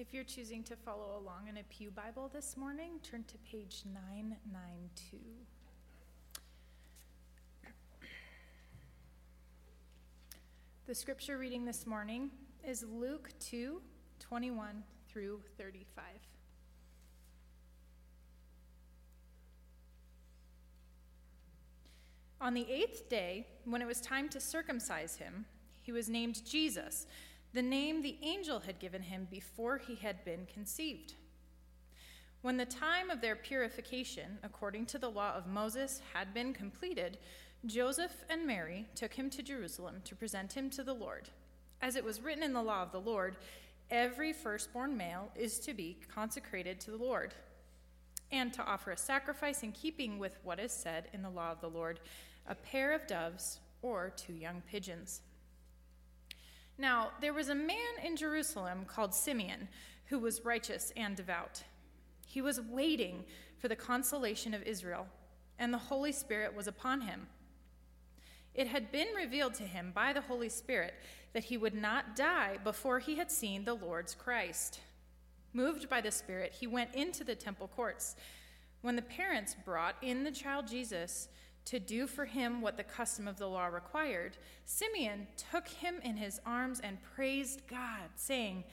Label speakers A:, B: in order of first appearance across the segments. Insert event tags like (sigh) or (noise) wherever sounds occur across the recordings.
A: If you're choosing to follow along in a Pew Bible this morning, turn to page 992. The scripture reading this morning is Luke 2 21 through 35. On the eighth day, when it was time to circumcise him, he was named Jesus the name the angel had given him before he had been conceived. When the time of their purification, according to the law of Moses, had been completed, Joseph and Mary took him to Jerusalem to present him to the Lord. As it was written in the law of the Lord, every firstborn male is to be consecrated to the Lord, and to offer a sacrifice in keeping with what is said in the law of the Lord a pair of doves or two young pigeons. Now, there was a man in Jerusalem called Simeon who was righteous and devout. He was waiting for the consolation of Israel, and the Holy Spirit was upon him. It had been revealed to him by the Holy Spirit that he would not die before he had seen the Lord's Christ. Moved by the Spirit, he went into the temple courts. When the parents brought in the child Jesus, to do for him what the custom of the law required, Simeon took him in his arms and praised God, saying,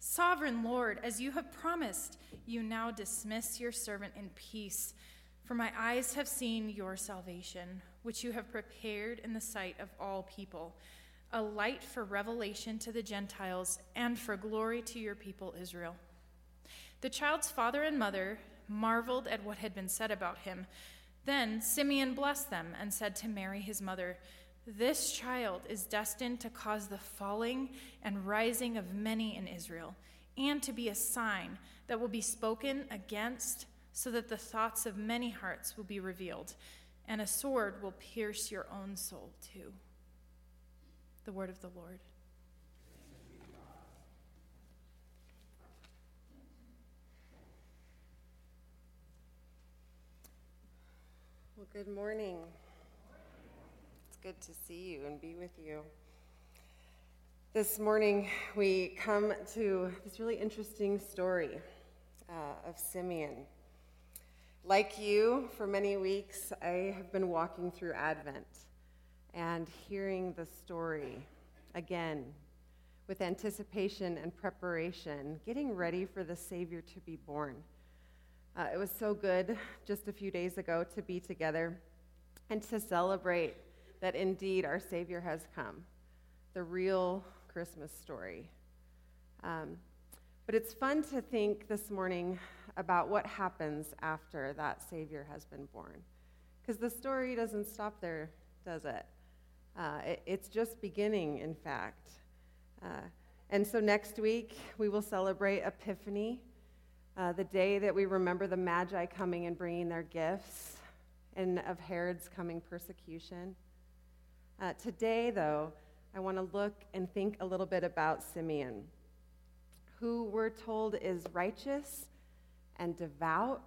A: Sovereign Lord, as you have promised, you now dismiss your servant in peace. For my eyes have seen your salvation, which you have prepared in the sight of all people, a light for revelation to the Gentiles and for glory to your people Israel. The child's father and mother marveled at what had been said about him. Then Simeon blessed them and said to Mary, his mother, This child is destined to cause the falling and rising of many in Israel, and to be a sign that will be spoken against, so that the thoughts of many hearts will be revealed, and a sword will pierce your own soul too. The word of the Lord.
B: Good morning. It's good to see you and be with you. This morning, we come to this really interesting story uh, of Simeon. Like you, for many weeks, I have been walking through Advent and hearing the story again with anticipation and preparation, getting ready for the Savior to be born. Uh, it was so good just a few days ago to be together and to celebrate that indeed our Savior has come, the real Christmas story. Um, but it's fun to think this morning about what happens after that Savior has been born. Because the story doesn't stop there, does it? Uh, it it's just beginning, in fact. Uh, and so next week, we will celebrate Epiphany uh, the day that we remember the Magi coming and bringing their gifts, and of Herod's coming persecution. Uh, today, though, I want to look and think a little bit about Simeon, who we're told is righteous and devout,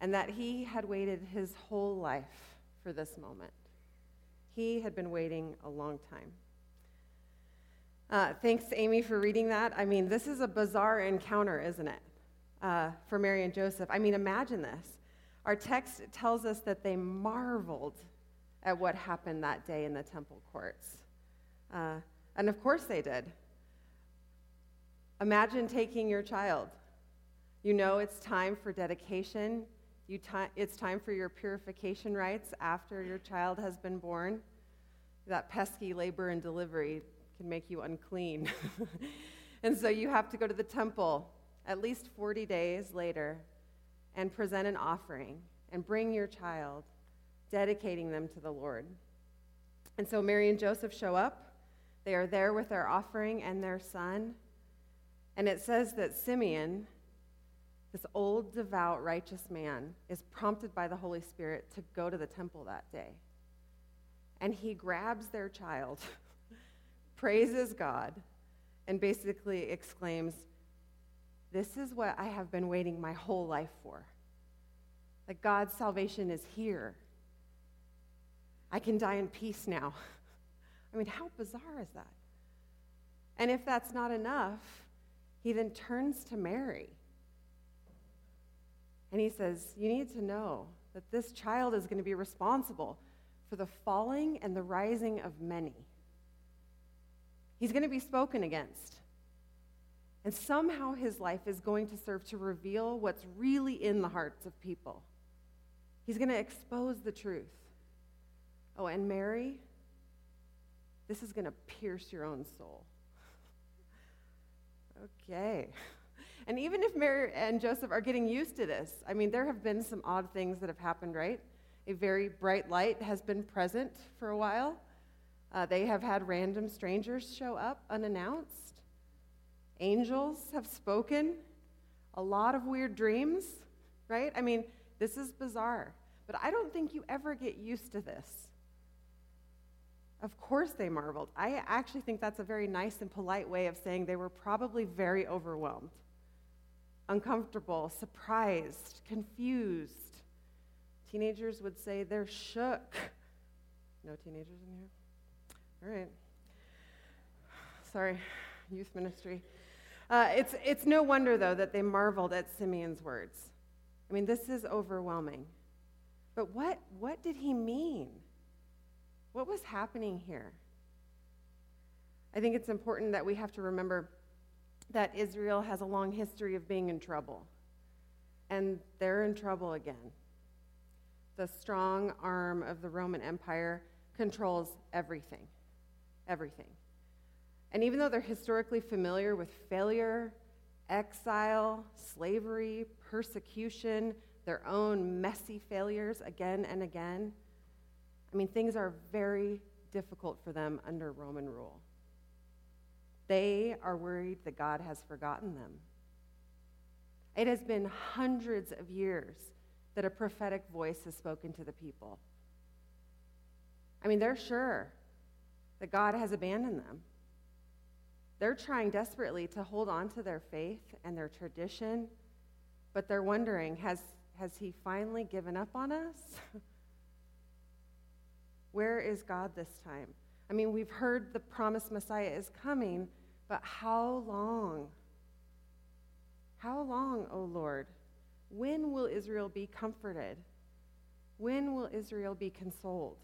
B: and that he had waited his whole life for this moment. He had been waiting a long time. Uh, thanks, Amy, for reading that. I mean, this is a bizarre encounter, isn't it? Uh, for Mary and Joseph. I mean, imagine this. Our text tells us that they marveled at what happened that day in the temple courts. Uh, and of course they did. Imagine taking your child. You know it's time for dedication. You it's time for your purification rites after your child has been born. That pesky labor and delivery can make you unclean. (laughs) and so you have to go to the temple at least 40 days later and present an offering and bring your child, dedicating them to the Lord. And so Mary and Joseph show up. They are there with their offering and their son. And it says that Simeon, this old, devout, righteous man, is prompted by the Holy Spirit to go to the temple that day. And he grabs their child, (laughs) praises God, and basically exclaims, this is what I have been waiting my whole life for. That God's salvation is here. I can die in peace now. (laughs) I mean, how bizarre is that? And if that's not enough, he then turns to Mary. And he says, You need to know that this child is going to be responsible for the falling and the rising of many. He's going to be spoken against. And somehow his life is going to serve to reveal what's really in the hearts of people. He's going to expose the truth. Oh, and Mary, this is going to pierce your own soul. (laughs) okay. And even if Mary and Joseph are getting used to this, I mean, there have been some odd things that have happened, right? A very bright light has been present for a while. Uh, they have had random strangers show up unannounced. Angels have spoken. A lot of weird dreams, right? I mean, this is bizarre. But I don't think you ever get used to this. Of course they marveled. I actually think that's a very nice and polite way of saying they were probably very overwhelmed, uncomfortable, surprised, confused. Teenagers would say they're shook. No teenagers in here? All right. Sorry, youth ministry. Uh, it's, it's no wonder, though, that they marveled at Simeon's words. I mean, this is overwhelming. But what, what did he mean? What was happening here? I think it's important that we have to remember that Israel has a long history of being in trouble. And they're in trouble again. The strong arm of the Roman Empire controls everything. Everything. And even though they're historically familiar with failure, exile, slavery, persecution, their own messy failures again and again, I mean, things are very difficult for them under Roman rule. They are worried that God has forgotten them. It has been hundreds of years that a prophetic voice has spoken to the people. I mean, they're sure that God has abandoned them. They're trying desperately to hold on to their faith and their tradition, but they're wondering has, has He finally given up on us? (laughs) Where is God this time? I mean, we've heard the promised Messiah is coming, but how long? How long, O Lord? When will Israel be comforted? When will Israel be consoled?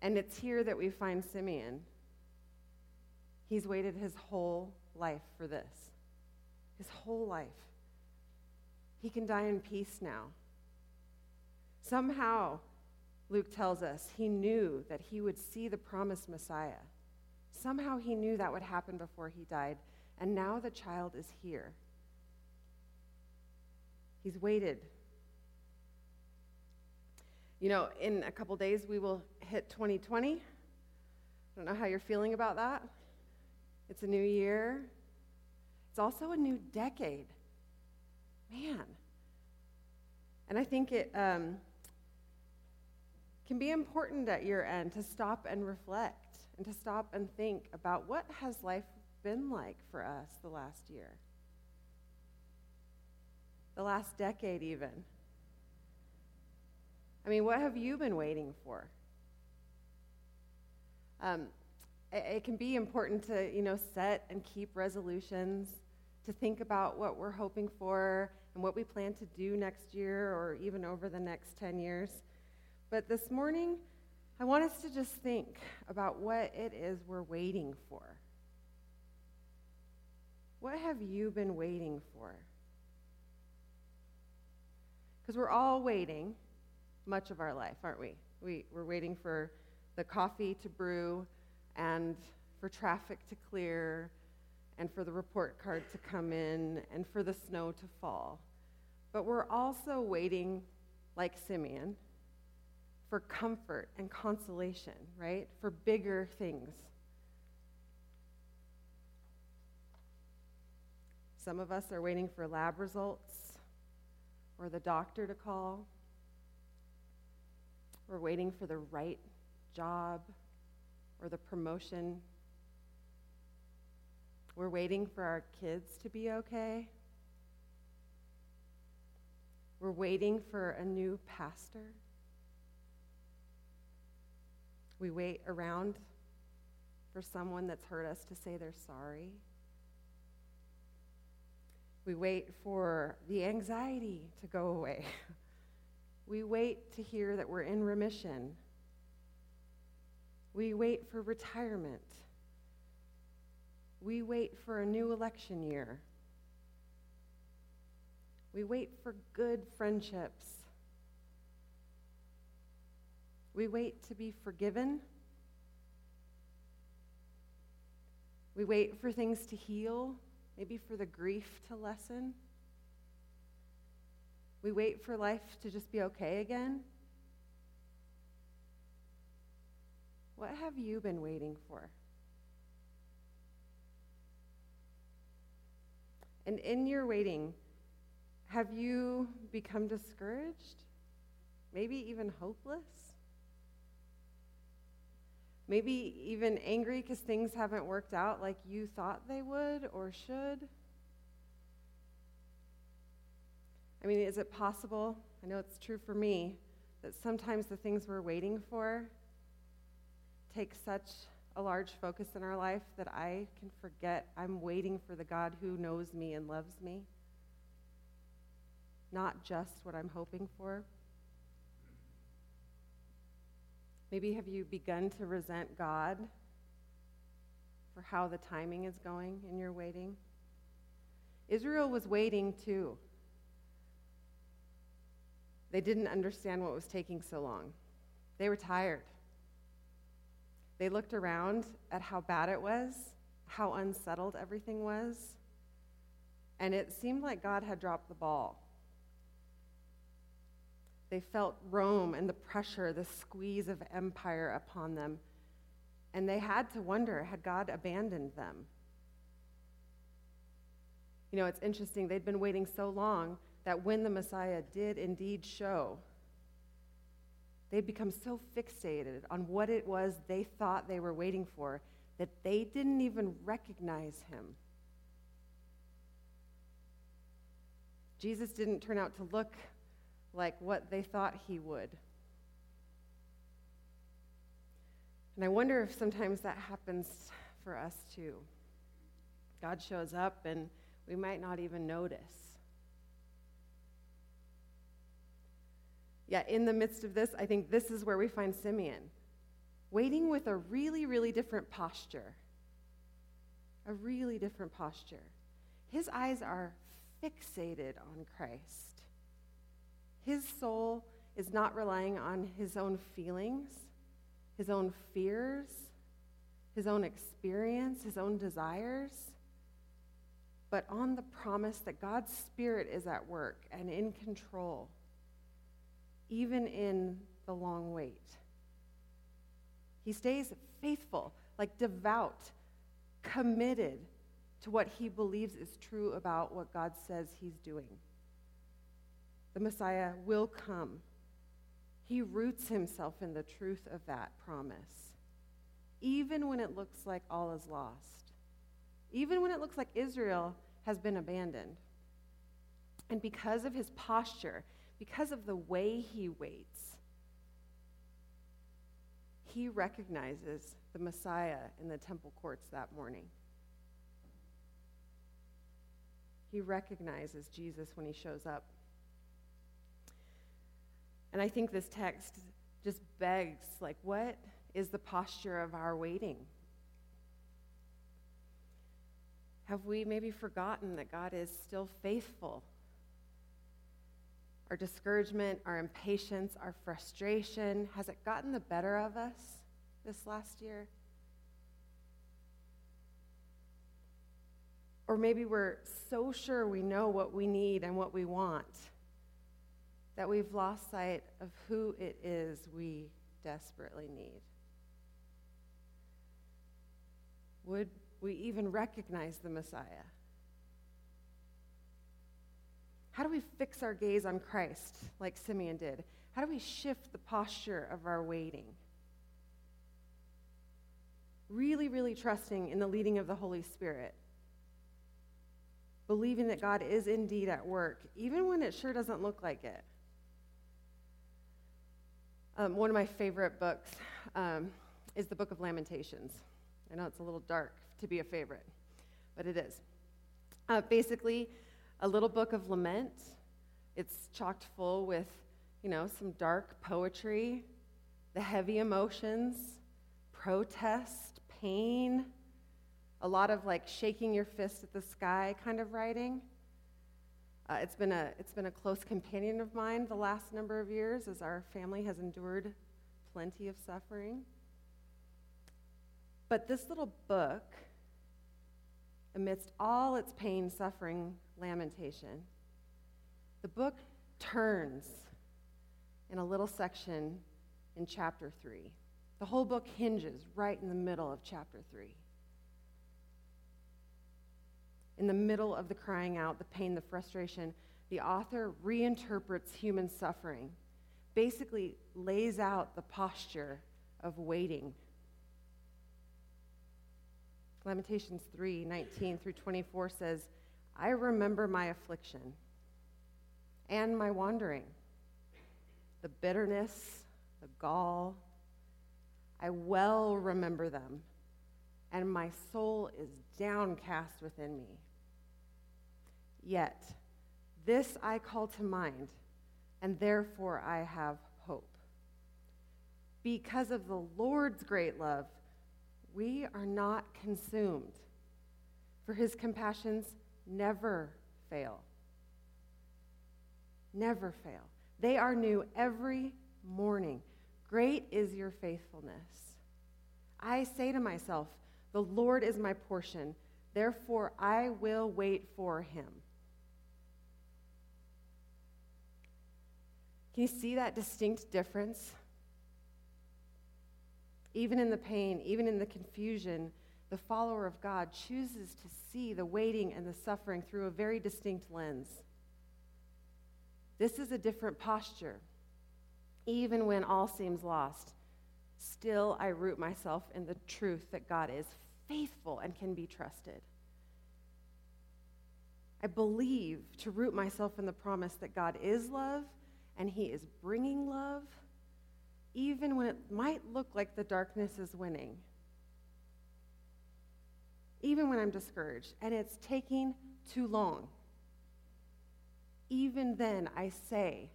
B: And it's here that we find Simeon. He's waited his whole life for this. His whole life. He can die in peace now. Somehow, Luke tells us he knew that he would see the promised Messiah. Somehow he knew that would happen before he died, and now the child is here. He's waited. You know, in a couple days we will hit 2020. I don't know how you're feeling about that. It's a new year. It's also a new decade. Man. And I think it, um, can be important at your end to stop and reflect and to stop and think about what has life been like for us the last year the last decade even i mean what have you been waiting for um, it, can be important to you know set and keep resolutions to think about what we're hoping for and what we plan to do next year or even over the next 10 years but this morning, I want us to just think about what it is we're waiting for. What have you been waiting for? Because we're all waiting much of our life, aren't we? we? We're waiting for the coffee to brew and for traffic to clear and for the report card to come in and for the snow to fall. But we're also waiting, like Simeon, for comfort and consolation, right? For bigger things. Some of us are waiting for lab results or the doctor to call. We're waiting for the right job or the promotion. We're waiting for our kids to be okay. We're waiting for a new pastor. We wait around for someone that's hurt us to say they're sorry. We wait for the anxiety to go away. (laughs) We wait to hear that we're in remission. We wait for retirement. We wait for a new election year. We wait for good friendships. We wait to be forgiven. We wait for things to heal, maybe for the grief to lessen. We wait for life to just be okay again. What have you been waiting for? And in your waiting, have you become discouraged? Maybe even hopeless? Maybe even angry because things haven't worked out like you thought they would or should? I mean, is it possible? I know it's true for me that sometimes the things we're waiting for take such a large focus in our life that I can forget I'm waiting for the God who knows me and loves me, not just what I'm hoping for. Maybe have you begun to resent God for how the timing is going in your waiting? Israel was waiting too. They didn't understand what was taking so long. They were tired. They looked around at how bad it was, how unsettled everything was, and it seemed like God had dropped the ball. They felt Rome and the pressure, the squeeze of empire upon them, and they had to wonder had God abandoned them? You know, it's interesting, they'd been waiting so long that when the Messiah did indeed show, they'd become so fixated on what it was they thought they were waiting for that they didn't even recognize him. Jesus didn't turn out to look like what they thought he would. And I wonder if sometimes that happens for us too. God shows up and we might not even notice. Yet, in the midst of this, I think this is where we find Simeon, waiting with a really, really different posture. A really different posture. His eyes are fixated on Christ. His soul is not relying on his own feelings, his own fears, his own experience, his own desires, but on the promise that God's Spirit is at work and in control even in the long wait. He stays faithful, like devout, committed to what he believes is true about what God says he's doing. The Messiah will come. He roots himself in the truth of that promise, even when it looks like all is lost, even when it looks like Israel has been abandoned. And because of his posture, because of the way he waits, he recognizes the Messiah in the temple courts that morning. He recognizes Jesus when he shows up. And I think this text just begs like, what is the posture of our waiting? Have we maybe forgotten that God is still faithful our discouragement, our impatience, our frustration, has it gotten the better of us this last year? Or maybe we're so sure we know what we need and what we want that we've lost sight of who it is we desperately need. Would we even recognize the Messiah? How do we fix our gaze on Christ like Simeon did? How do we shift the posture of our waiting? Really, really trusting in the leading of the Holy Spirit. Believing that God is indeed at work, even when it sure doesn't look like it. Um, one of my favorite books um, is the Book of Lamentations. I know it's a little dark to be a favorite, but it is. Uh, basically, a little book of lament. It's chocked full with, you know, some dark poetry, the heavy emotions, protest, pain, a lot of like shaking your fist at the sky kind of writing. Uh, it's, been a, it's been a close companion of mine the last number of years as our family has endured plenty of suffering. But this little book, amidst all its pain, suffering, lamentation, the book turns in a little section in chapter 3. The whole book hinges right in the middle of chapter 3 in the middle of the crying out, the pain, the frustration, the author reinterprets human suffering, basically lays out the posture of waiting. Lamentations 3 19 through 24 says, I remember my affliction and my wandering, the bitterness, the gall. I well remember them, and my soul is downcast within me. Yet, this I call to mind, and therefore I have hope. Because of the Lord's great love, we are not consumed, for his compassions never fail. Never fail. They are new every morning. Great is your faithfulness. I say to myself, The Lord is my portion, therefore I will wait for him. Can you see that distinct difference? Even in the pain, even in the confusion, the follower of God chooses to see the waiting and the suffering through a very distinct lens. This is a different posture. Even when all seems lost, still I root myself in the truth that God is faithful and can be trusted. I believe to root myself in the promise that God is love and He is bringing love, even when it might look like the darkness is winning. Even when I'm discouraged and it's taking too long. Even then, I say,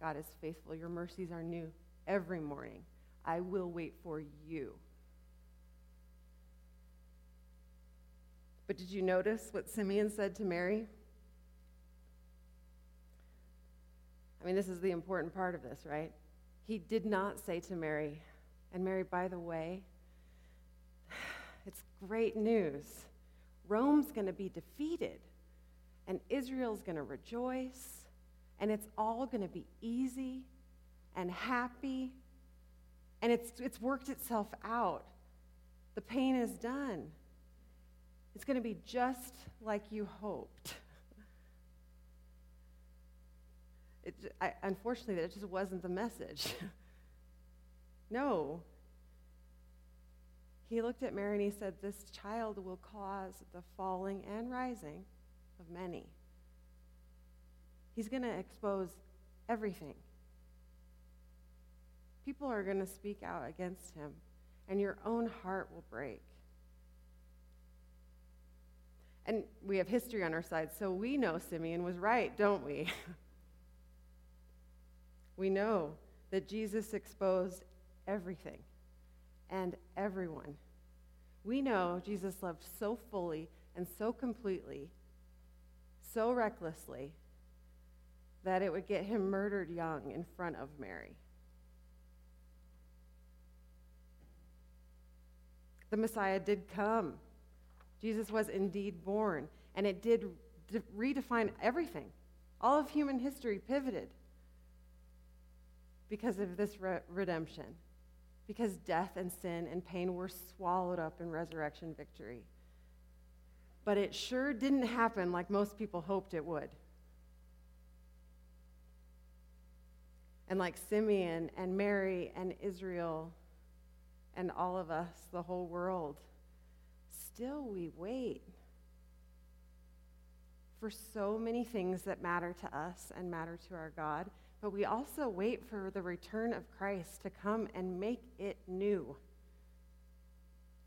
B: God is faithful. Your mercies are new every morning. I will wait for you. But did you notice what Simeon said to Mary? I mean, this is the important part of this, right? He did not say to Mary, and Mary, by the way, it's great news. Rome's going to be defeated, and Israel's going to rejoice, and it's all going to be easy and happy, and it's, it's worked itself out. The pain is done. It's going to be just like you hoped. It, I, unfortunately, that just wasn't the message. (laughs) no. He looked at Mary and he said, This child will cause the falling and rising of many. He's going to expose everything. People are going to speak out against him, and your own heart will break. And we have history on our side, so we know Simeon was right, don't we? (laughs) we know that Jesus exposed everything and everyone. We know Jesus loved so fully and so completely, so recklessly, that it would get him murdered young in front of Mary. The Messiah did come. Jesus was indeed born, and it did redefine everything. All of human history pivoted because of this re- redemption, because death and sin and pain were swallowed up in resurrection victory. But it sure didn't happen like most people hoped it would. And like Simeon and Mary and Israel and all of us, the whole world, still we wait for so many things that matter to us and matter to our God but we also wait for the return of Christ to come and make it new.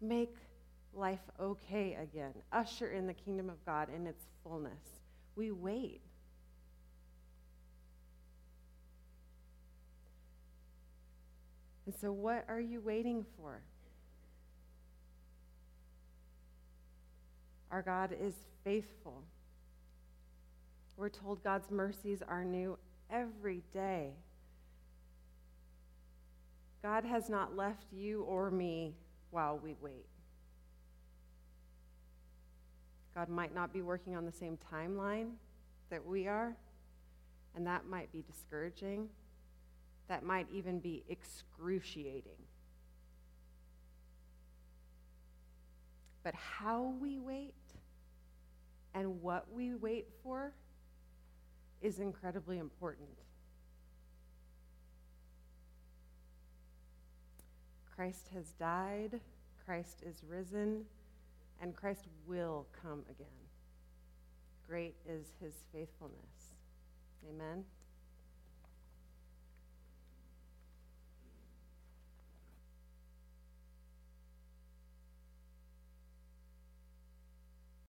B: Make life okay again. Usher in the kingdom of God in its fullness. we wait. And so, what are you waiting for? Our God is faithful. We're told God's mercies are new every day. God has not left you or me while we wait. God might not be working on the same timeline that we are, and that might be discouraging. That might even be excruciating. But how we wait and what we wait for is incredibly important. Christ has died, Christ is risen, and Christ will come again. Great is his faithfulness. Amen.